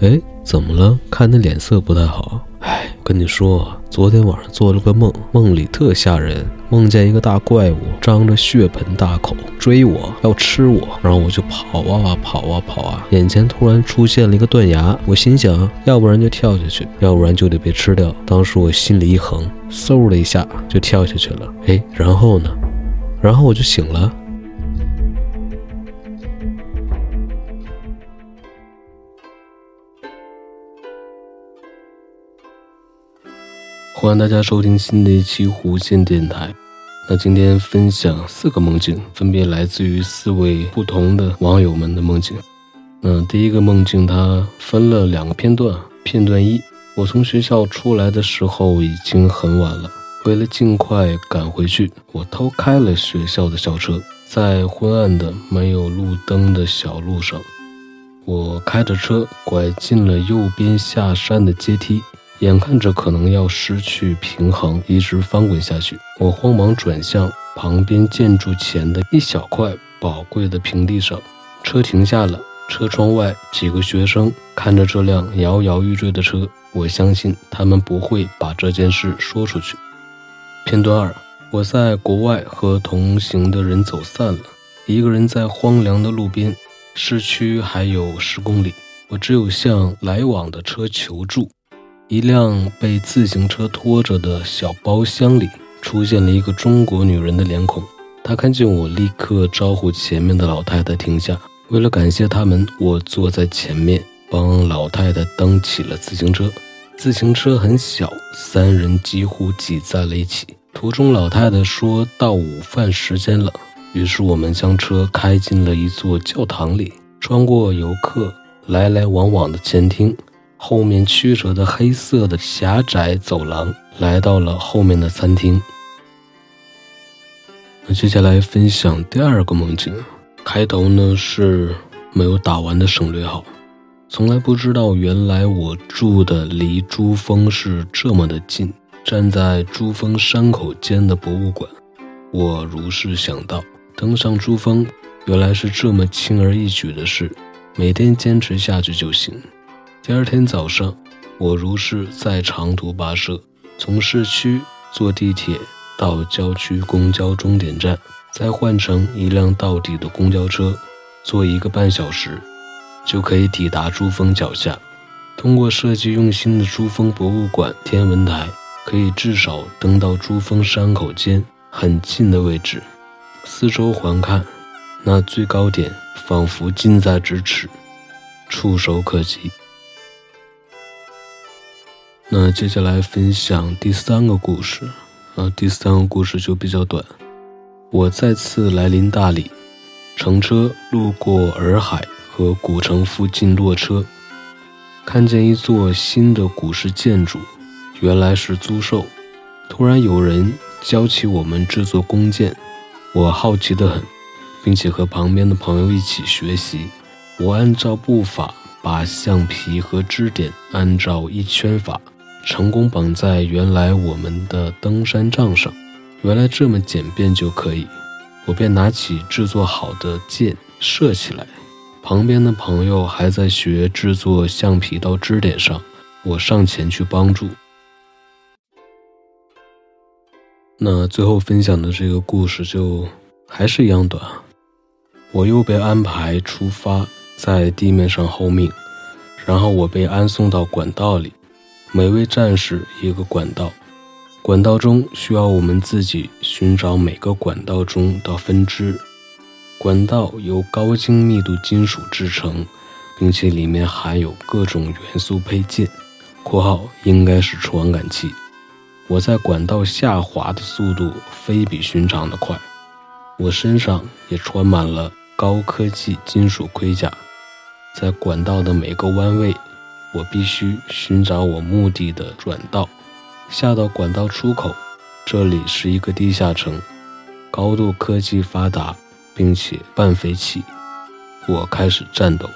哎，怎么了？看你脸色不太好。哎，跟你说，昨天晚上做了个梦，梦里特吓人，梦见一个大怪物张着血盆大口追我，要吃我，然后我就跑啊跑啊跑啊，眼前突然出现了一个断崖，我心想，要不然就跳下去，要不然就得被吃掉。当时我心里一横，嗖的一下就跳下去了。哎，然后呢？然后我就醒了。欢迎大家收听新的一期弧线电台。那今天分享四个梦境，分别来自于四位不同的网友们的梦境。那第一个梦境，它分了两个片段。片段一，我从学校出来的时候已经很晚了，为了尽快赶回去，我偷开了学校的校车，在昏暗的没有路灯的小路上，我开着车拐进了右边下山的阶梯。眼看着可能要失去平衡，一直翻滚下去，我慌忙转向旁边建筑前的一小块宝贵的平地上。车停下了，车窗外几个学生看着这辆摇摇欲坠的车，我相信他们不会把这件事说出去。片段二：我在国外和同行的人走散了，一个人在荒凉的路边，市区还有十公里，我只有向来往的车求助。一辆被自行车拖着的小包厢里出现了一个中国女人的脸孔。她看见我，立刻招呼前面的老太太停下。为了感谢他们，我坐在前面，帮老太太蹬起了自行车。自行车很小，三人几乎挤在了一起。途中，老太太说到午饭时间了，于是我们将车开进了一座教堂里，穿过游客来来往往的前厅。后面曲折的黑色的狭窄走廊，来到了后面的餐厅。那接下来分享第二个梦境，开头呢是没有打完的省略号。从来不知道原来我住的离珠峰是这么的近，站在珠峰山口间的博物馆，我如是想到，登上珠峰原来是这么轻而易举的事，每天坚持下去就行。第二天早上，我如是在长途跋涉，从市区坐地铁到郊区公交终点站，再换乘一辆到底的公交车，坐一个半小时，就可以抵达珠峰脚下。通过设计用心的珠峰博物馆天文台，可以至少登到珠峰山口间很近的位置，四周环看，那最高点仿佛近在咫尺，触手可及。那接下来分享第三个故事，啊，第三个故事就比较短。我再次来临大理，乘车路过洱海和古城附近落车，看见一座新的古式建筑，原来是租售。突然有人教起我们制作弓箭，我好奇得很，并且和旁边的朋友一起学习。我按照步法把橡皮和支点按照一圈法。成功绑在原来我们的登山杖上，原来这么简便就可以，我便拿起制作好的箭射起来。旁边的朋友还在学制作橡皮到支点上，我上前去帮助。那最后分享的这个故事就还是一样短，我又被安排出发，在地面上候命，然后我被安送到管道里。每位战士一个管道，管道中需要我们自己寻找每个管道中的分支。管道由高精密度金属制成，并且里面含有各种元素配件（括号应该是传感器）。我在管道下滑的速度非比寻常的快，我身上也穿满了高科技金属盔甲，在管道的每个弯位。我必须寻找我目的的转道，下到管道出口。这里是一个地下城，高度科技发达，并且半废弃。我开始战斗。